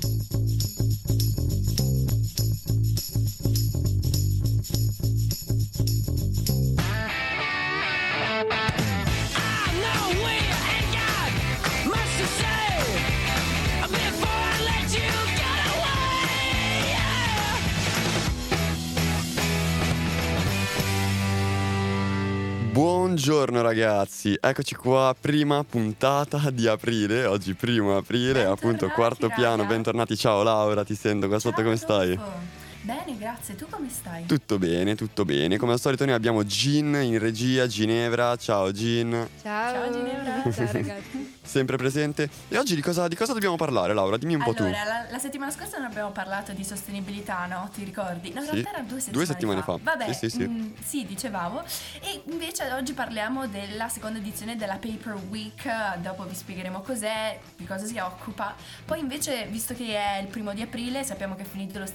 Thank you. Buongiorno ragazzi, eccoci qua, prima puntata di aprile, oggi primo aprile, Bentornati, appunto quarto raga. piano, bentornati, ciao Laura, ti sento qua sotto, Ciao, come stai? Adolfo. Bene, grazie. Tu come stai? Tutto bene, tutto bene, come al solito noi abbiamo Gin in regia, Ginevra, ciao Gin, Ciao. Ciao, Ginevra. Ciao ragazzi. Sempre presente. E oggi di cosa, di cosa dobbiamo parlare Laura? Dimmi un po' tu. Allora, la, la settimana scorsa non abbiamo parlato di sostenibilità, no? Ti ricordi? No, in Sì, realtà era due settimane, due settimane fa. Vabbè, Sì, sì, sì. mm, sì, dicevamo. E invece oggi parliamo della seconda edizione della Paper Week. Dopo vi spiegheremo cos'è, di cosa si occupa. Poi invece, visto che è il primo di aprile, sappiamo che è finito lo,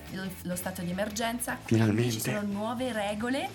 lo- stato di emergenza. Finalmente. Ci sono nuove regole.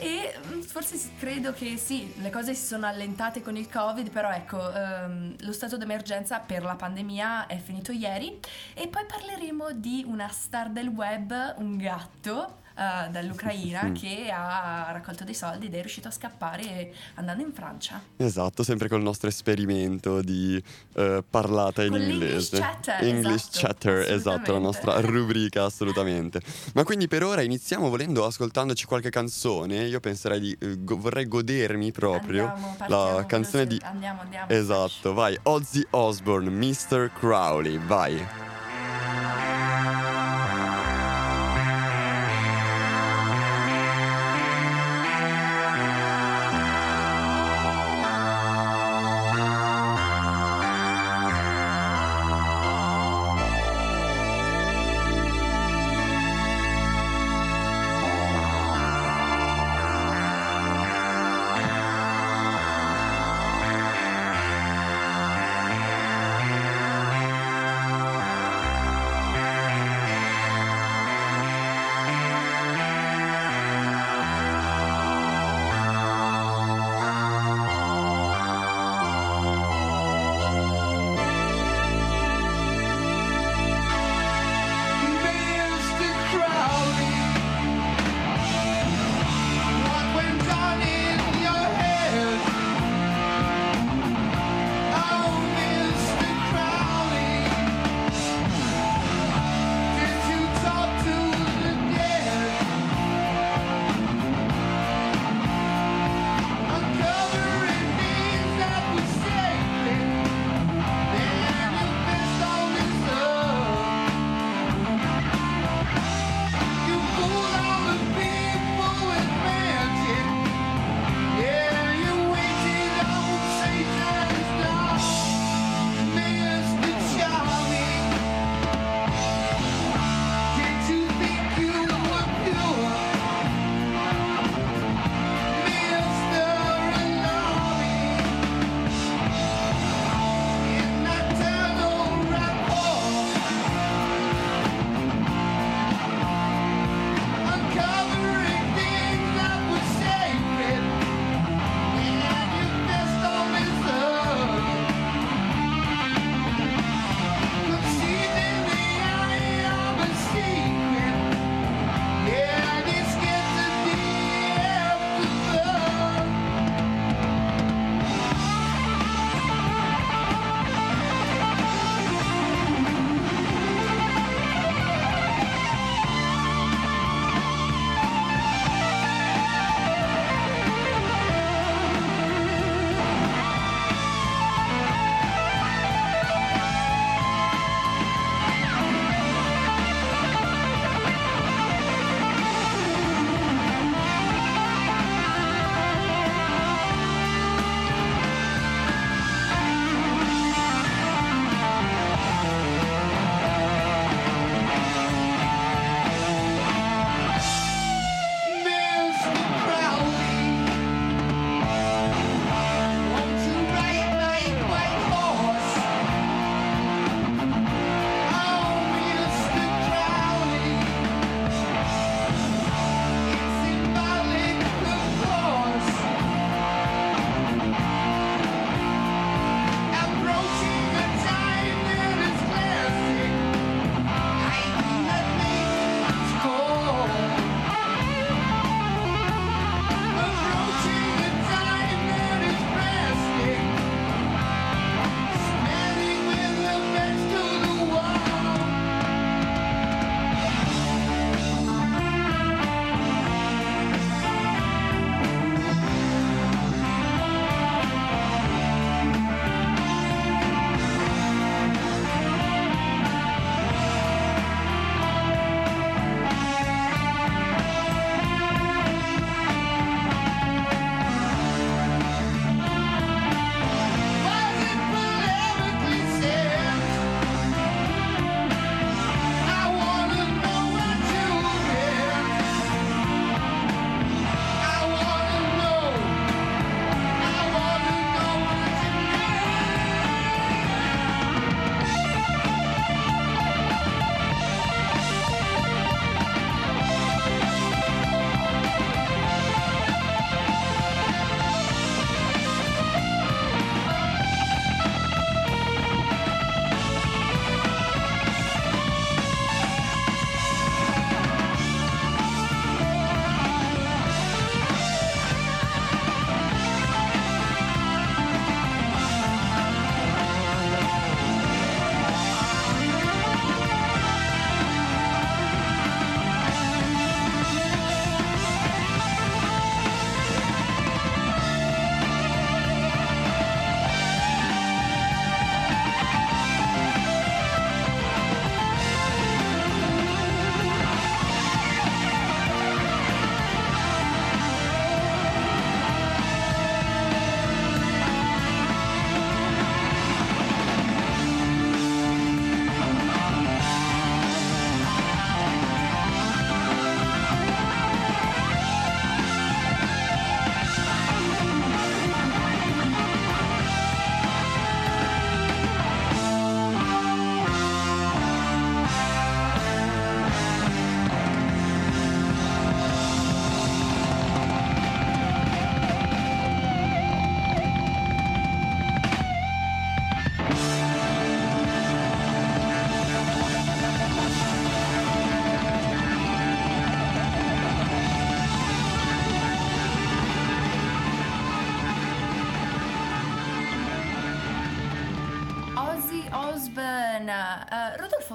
E mm, forse credo che sì, le cose si sono allentate con il Covid, però ecco, ehm, lo stato d'emergenza per la pandemia è finito ieri. E poi parleremo di una star del web, un gatto eh, dall'Ucraina Mm. che ha raccolto dei soldi ed è riuscito a scappare andando in Francia. Esatto, sempre col nostro esperimento di eh, parlata in Con inglese. Chatter, English esatto, Chatter, esatto, la nostra rubrica assolutamente. Ma quindi per ora iniziamo volendo ascoltandoci qualche canzone. Io penserei di eh, go- vorrei godermi proprio Andiamo, partiamo la canzone di Andiamo, andiamo. Esatto, vai, Ozzy Osbourne, Mr. Crowley, vai.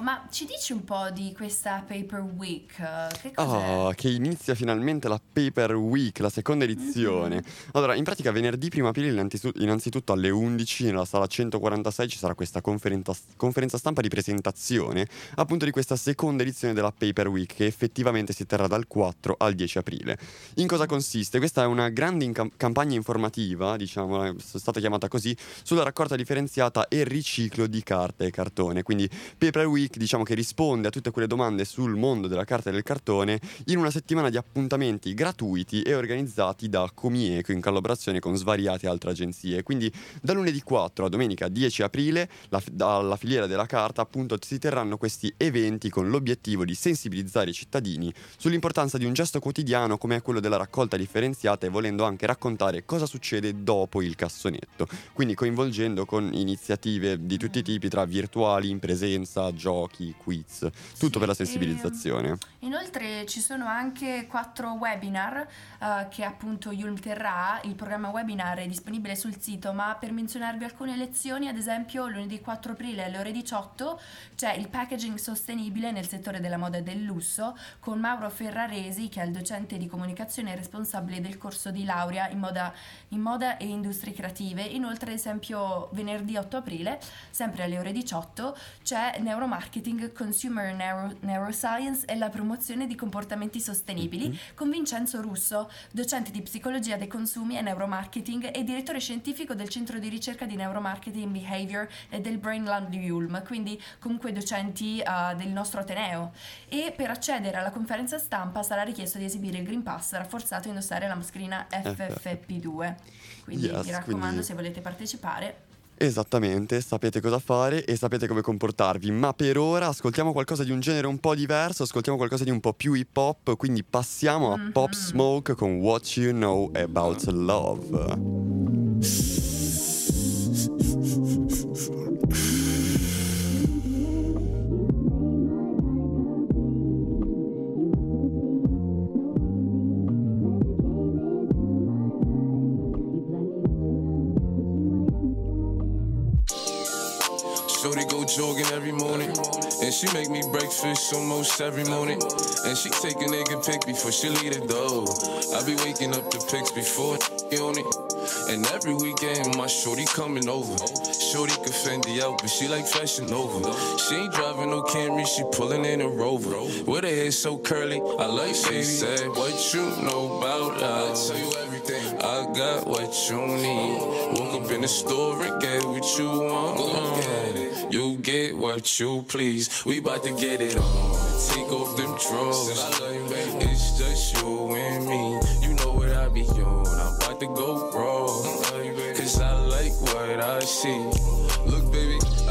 Ma ci dici un po' di questa Paper Week? Che cos'è? Oh, che inizia finalmente la Paper Week, la seconda edizione. Mm-hmm. Allora, in pratica venerdì 1 aprile innanzitutto alle 11 nella sala 146 ci sarà questa conferenza, conferenza stampa di presentazione appunto di questa seconda edizione della Paper Week che effettivamente si terrà dal 4 al 10 aprile. In cosa consiste? Questa è una grande in- campagna informativa, diciamo, è stata chiamata così, sulla raccolta differenziata e riciclo di carta e cartone. Quindi Paper Week diciamo che risponde a tutte quelle domande sul mondo della carta e del cartone in una settimana di appuntamenti gratuiti e organizzati da Comieco in collaborazione con svariate altre agenzie. Quindi da lunedì 4 a domenica 10 aprile la, dalla filiera della carta appunto si terranno questi eventi con l'obiettivo di sensibilizzare i cittadini sull'importanza di un gesto quotidiano come è quello della raccolta differenziata e volendo anche raccontare cosa succede dopo il cassonetto. Quindi coinvolgendo con iniziative di tutti i tipi tra virtuali, in presenza, giochi, quiz, tutto sì, per la sensibilizzazione. E, inoltre ci sono anche quattro webinar uh, che appunto Yulm terrà, il programma webinar è disponibile sul sito, ma per menzionarvi alcune lezioni, ad esempio lunedì 4 aprile alle ore 18 c'è il packaging sostenibile nel settore della moda e del lusso con Mauro Ferraresi che è il docente di comunicazione e responsabile del corso di laurea in moda, in moda e industrie creative. Inoltre ad esempio venerdì 8 aprile, sempre alle ore 18, c'è neuromarketing, consumer neuro, neuroscience e la promozione di comportamenti sostenibili mm-hmm. con Vincenzo Russo, docente di psicologia dei consumi e neuromarketing e direttore scientifico del centro di ricerca di neuromarketing behavior e del Brainland di Ulm, quindi comunque docenti uh, del nostro Ateneo. E per accedere alla conferenza stampa sarà richiesto di esibire il Green Pass rafforzato e indossare la mascherina FFP2. Quindi yes, mi raccomando quindi... se volete partecipare Esattamente, sapete cosa fare e sapete come comportarvi, ma per ora ascoltiamo qualcosa di un genere un po' diverso, ascoltiamo qualcosa di un po' più hip hop, quindi passiamo a Pop mm-hmm. Smoke con What You Know About Love. Jogging every morning. And she make me breakfast almost every morning. And she take a nigga pic before she leave the door. I be waking up the pics before on it. And every weekend, my shorty coming over. Shorty can Fendi out, but she like fashion over. She ain't driving no Camry, she pulling in a Rover. With her hair so curly, I like she said, What you know about love? I tell you everything. I got what you need. Woke up in the store and get what you want. Go get it. You get what you please. We bout to get it on. Take off them drawers. It's just you and me. You know what I be on. I'm about to go raw. Cause I like what I see. I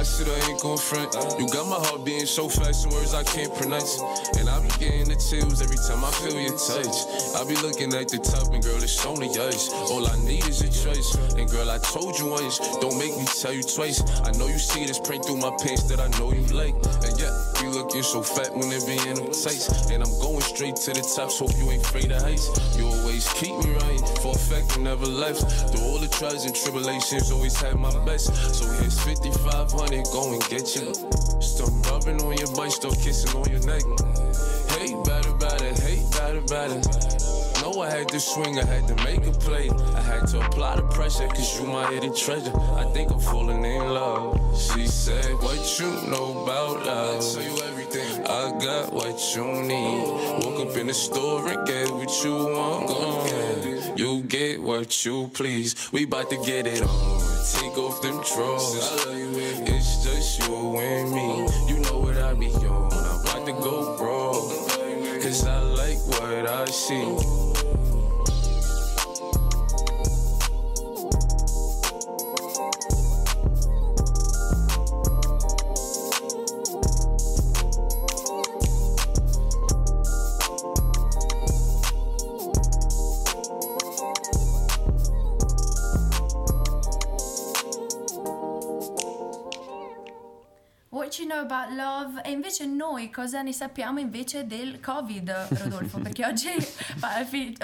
said I ain't gon' front. You got my heart beating so fast, words I can't pronounce. And I be getting the chills every time I feel your touch. I be looking at the top, and girl, it's only us. All I need is a choice. And girl, I told you once, don't make me tell you twice. I know you see this print through my pants that I know you like. And yeah, you looking so fat when it be in them tights. And I'm going straight to the top, so hope you ain't afraid of heights. You always keep me right, for a fact you never left. Through all the trials and tribulations, always had my best. So here's 5500 money, go and get you. Still rubbing on your butt, still kissing on your neck. Hate bad about it, hate bad about it. Know I had to swing, I had to make a play. I had to apply the pressure, cause you my hidden treasure. I think I'm falling in love. She said, What you know about love? I tell you everything. I got what you need. Woke up in the store and get what you want. Go get You get what you please. We bout to get it on. Take off them drawers. It's just you and me. You know what I be on. I'm about to go broke. Cause I like what I see. Love. E invece noi cosa ne sappiamo invece del Covid, Rodolfo? Perché oggi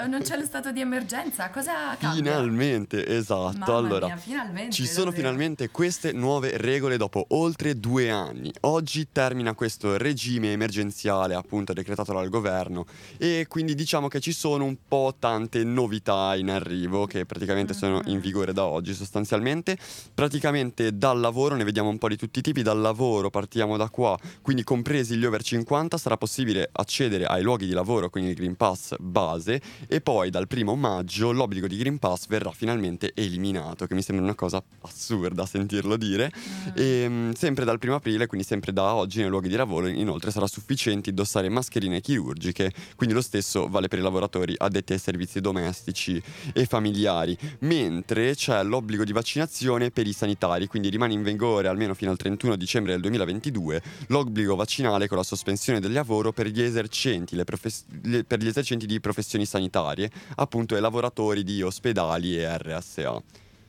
non c'è lo stato di emergenza. Cosa cambia? Finalmente, esatto. Mamma allora, mia, finalmente, ci sono davvero. finalmente queste nuove regole dopo oltre due anni. Oggi termina questo regime emergenziale appunto decretato dal governo e quindi diciamo che ci sono un po' tante novità in arrivo che praticamente sono in Mhm. vigore da oggi sostanzialmente. Praticamente dal lavoro, ne vediamo un po' di tutti i tipi, dal lavoro partiamo da qua, quindi compresi gli over 50 sarà possibile accedere ai luoghi di lavoro, quindi il Green Pass base e poi dal primo maggio l'obbligo di Green Pass verrà finalmente eliminato, che mi sembra una cosa assurda sentirlo dire. Mm. E mh, sempre dal primo aprile, quindi sempre da oggi nei luoghi di lavoro, inoltre sarà sufficiente indossare mascherine chirurgiche, quindi lo stesso vale per i lavoratori addetti ai servizi domestici e familiari, mentre c'è l'obbligo di vaccinazione per i sanitari, quindi rimane in vigore almeno fino al 31 dicembre del 2022 l'obbligo vaccinale con la sospensione del lavoro per gli esercenti, profes- le- per gli esercenti di professioni sanitarie, appunto ai lavoratori di ospedali e RSA.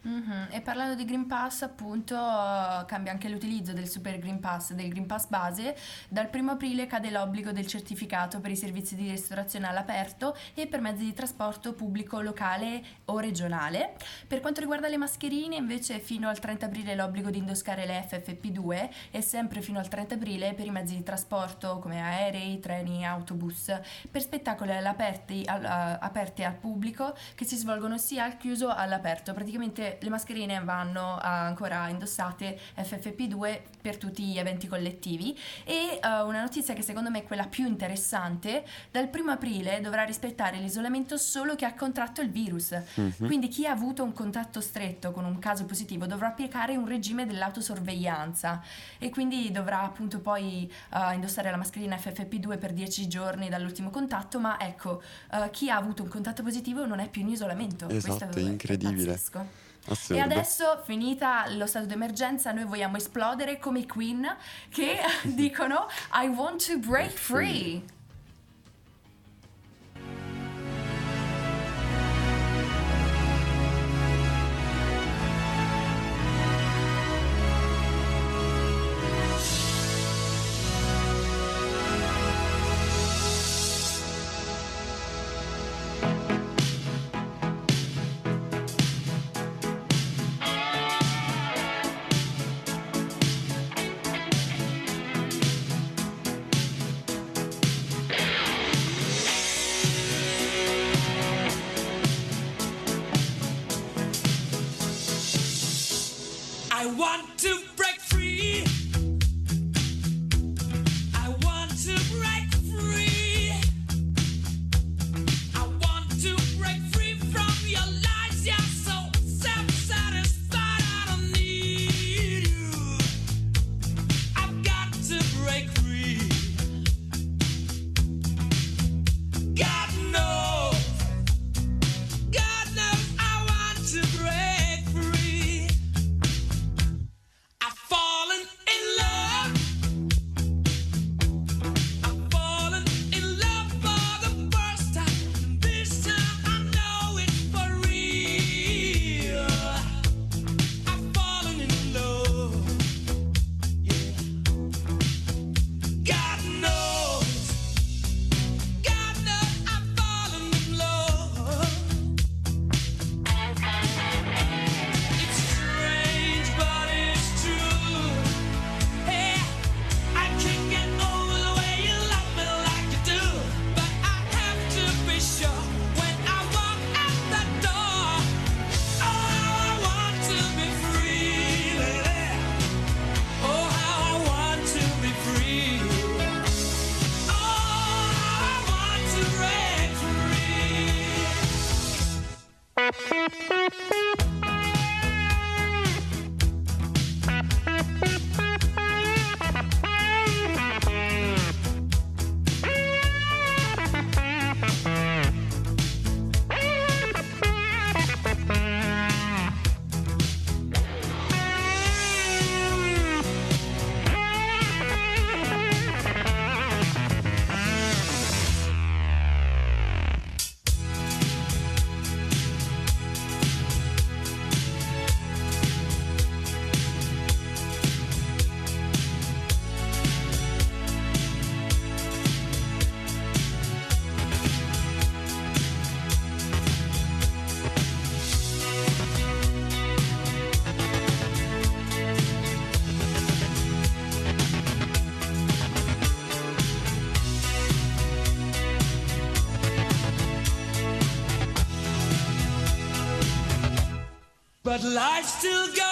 Mhm, E parlando di Green Pass, appunto, cambia anche l'utilizzo del Super Green Pass, del Green Pass base. Dal 1 aprile cade l'obbligo del certificato per i servizi di ristorazione all'aperto e per mezzi di trasporto pubblico locale o regionale. Per quanto riguarda le mascherine, invece, fino al 30 aprile l'obbligo di indossare le FFP2 e sempre fino al 30 aprile per i mezzi di trasporto come aerei, treni, autobus, per spettacoli all'aperti- al- a- aperti al pubblico che si svolgono sia al chiuso all'aperto. Praticamente le mascherine vanno ah, ancora indossate FFP2 per tutti gli eventi collettivi e eh, una notizia che secondo me è quella più interessante, dal primo aprile dovrà rispettare l'isolamento solo chi ha contratto il virus. Mhm. Quindi chi ha avuto un contatto stretto con un caso positivo dovrà applicare un regime dell'autosorveglianza e quindi dovrà appunto poi eh, indossare la mascherina FFP2 per 10 giorni dall'ultimo contatto, ma ecco, eh, chi ha avuto un contatto positivo non è più in isolamento. Esatto, Questo è incredibile. pazzesco. Assurdo. E adesso, finita lo stato d'emergenza, noi vogliamo esplodere come i Queen che dicono I want to break free. I want to Life still got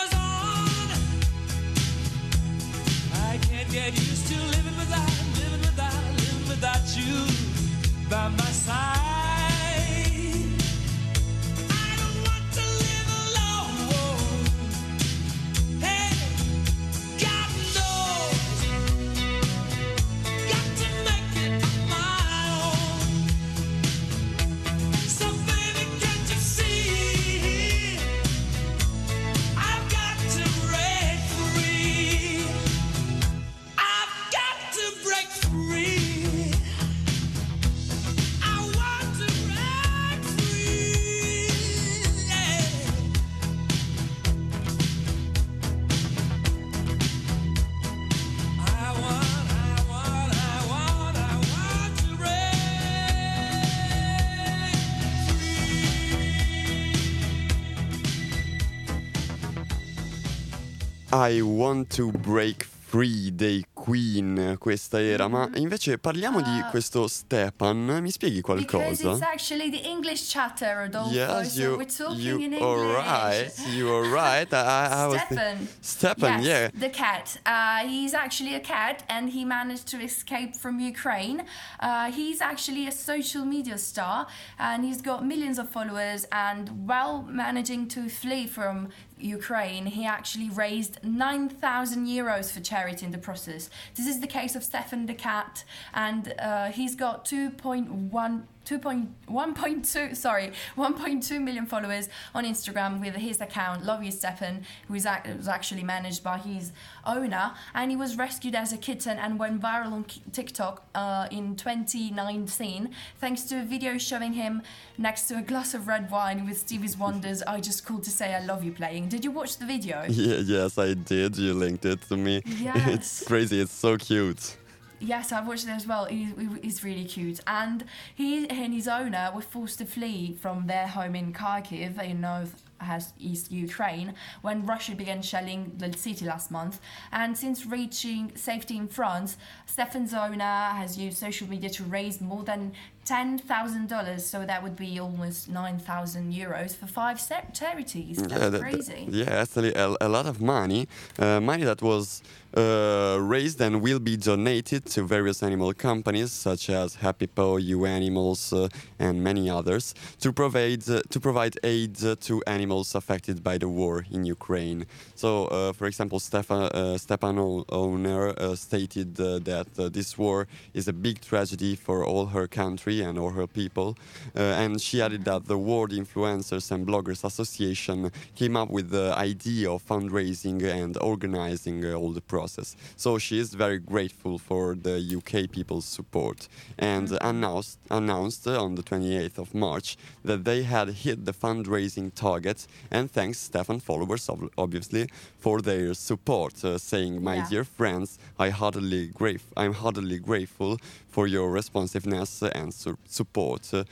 I want to break free dei Queen, questa era, ma invece parliamo di Ah. questo Stepan, mi spieghi qualcosa? it's actually the English chatter, Rodolfo. Yes, so you, we're talking you in English. are right. You are right. I, I, was thi- Stepan, yes, yeah. the cat. Uh, he's actually a cat, and he managed to escape from Ukraine. Uh, he's actually a social media star, and he's got millions of followers. And while managing to flee from Ukraine, he actually raised 9,000 euros for charity in the process. This is the case of Stefan the cat, and uh, he's got 2.1. 2.1.2 sorry 1.2 million followers on Instagram with his account Love You Stefan who is ac- was actually managed by his owner and he was rescued as a kitten and went viral on TikTok uh, in 2019 thanks to a video showing him next to a glass of red wine with Stevie's Wonders I just called to say I love you playing did you watch the video Yeah, yes, I did. You linked it to me. Yes. It's crazy. It's so cute. Yes, I've watched it as well. He, he- he's really cute, and he and his owner were forced to flee from their home in Kharkiv in north has East Ukraine when Russia began shelling the city last month. And since reaching safety in France, Stefan's owner has used social media to raise more than ten thousand dollars, so that would be almost nine thousand euros for five charities. That's yeah, that- crazy. yeah, actually, a, a lot of money, uh, money that was uh, raised and will be donated to various animal companies such as Happy Paw, You Animals, uh, and many others to provide uh, to provide aid uh, to animals affected by the war in Ukraine. So, uh, for example, Stefan uh, Stepan o- owner uh, stated uh, that uh, this war is a big tragedy for all her country and all her people, uh, and she added that the World Influencers and Bloggers Association came up with the idea of fundraising and organizing uh, all the process. So she is very grateful for the UK people's support and announced announced on the 28th of March that they had hit the fundraising target and thanks Stefan followers obviously for their support uh, saying my Yeah. dear friends I heartily I'm heartily grateful for your responsiveness and su- support. Uh,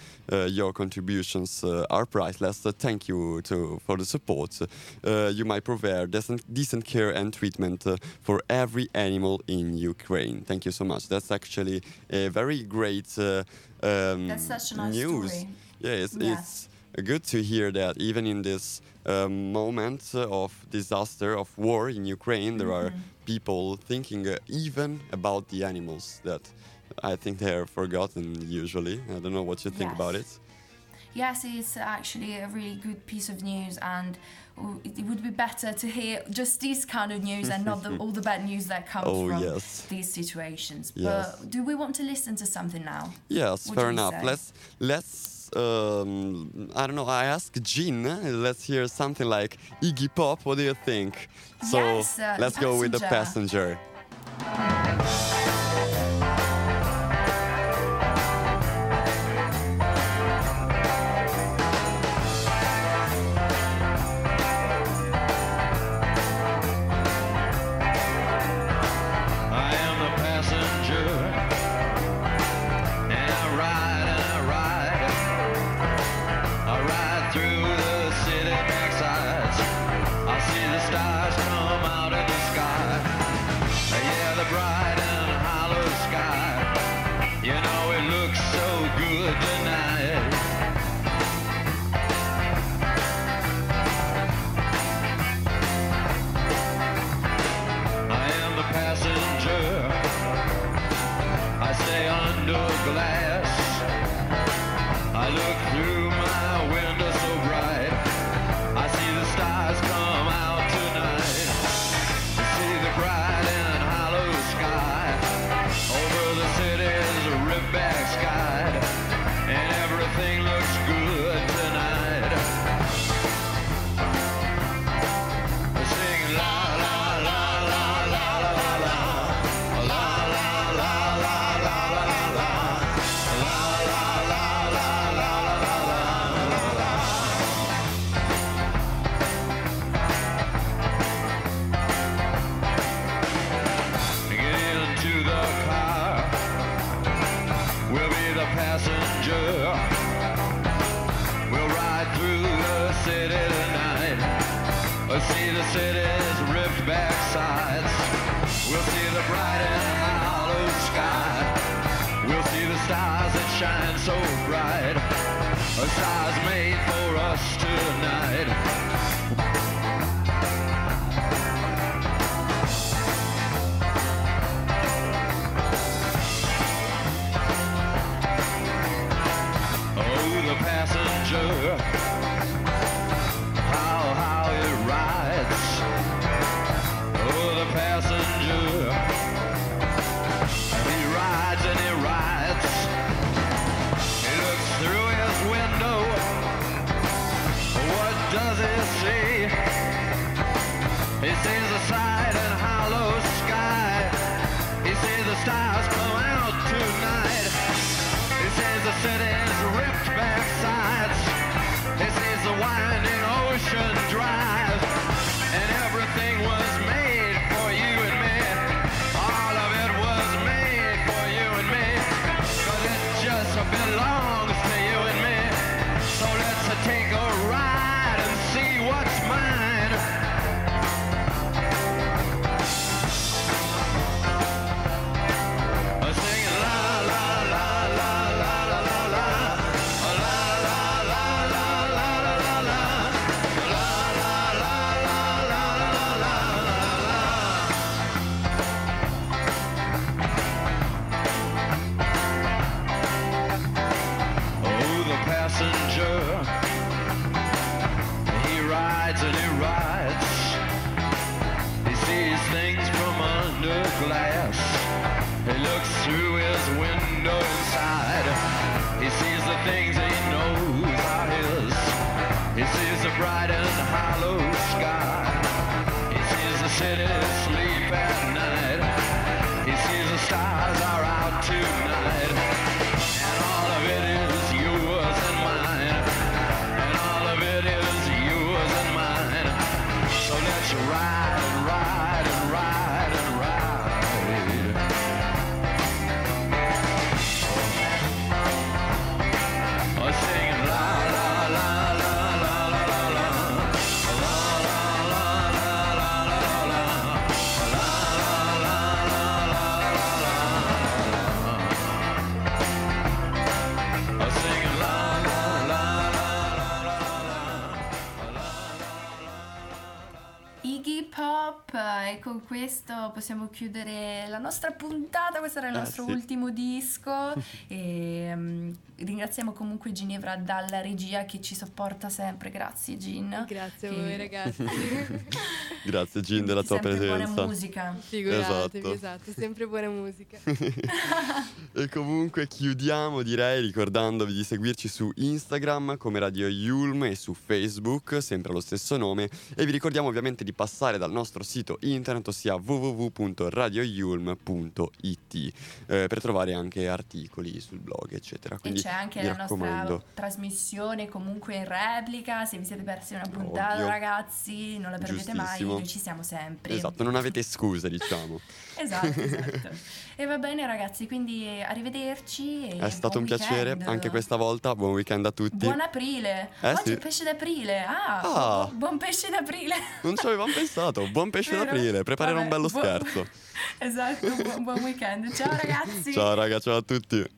your contributions uh, are priceless. Uh, thank you to, for the support. You might provide decent, decent care and treatment for every animal in Ukraine. Thank you so much. That's actually a very great um, That's such a nice news. story. Yeah, it's, Yeah. it's good to hear that even in this um, moment of disaster, of war in Ukraine, there are Mm-hmm. people thinking uh, even about the animals that I think they are forgotten usually. I don't know what you think Yes. about it. Yes, it's actually a really good piece of news, and it would be better to hear just this kind of news and not the, all the bad news that comes Oh, from yes. these situations. Yes. But do we want to listen to something now? Yes, fair enough. say? Let's let's um, I don't know. I asked Jean. Let's hear something like Iggy Pop. What do you think? So Yes, uh, let's go with the Passenger. Possiamo chiudere nostra puntata, questo era il Eh, nostro sì. ultimo disco e mm, ringraziamo comunque Ginevra dalla regia che ci sopporta sempre, grazie Gin. Grazie a Che- voi ragazzi. Grazie Gin della tua sempre buona presenza. musica. Figuratevi, Esatto. esatto, sempre buona musica. E comunque chiudiamo direi ricordandovi di seguirci su Instagram come Radio Yulm e su Facebook, sempre allo stesso nome, e vi ricordiamo ovviamente di passare dal nostro sito internet ossia www.radioyulm.it eh, per trovare anche articoli sul blog eccetera. E Quindi c'è anche la nostra raccomando. trasmissione comunque in replica, se vi siete persi una puntata Ovvio. ragazzi non la perdete mai, noi ci siamo sempre. Esatto, non avete scuse diciamo. Esatto, esatto. e va bene ragazzi, quindi arrivederci. E È stato un buon piacere weekend. anche questa volta, buon weekend a tutti. Buon aprile! Eh, Oggi sì. è pesce d'aprile! Ah! Ah. bu- buon pesce d'aprile! Non ci avevamo pensato, buon pesce Vero? d'aprile, preparerò un Vabbè, bello buon- scherzo. esatto, buon, buon weekend. Ciao ragazzi! Ciao raga, ciao a tutti.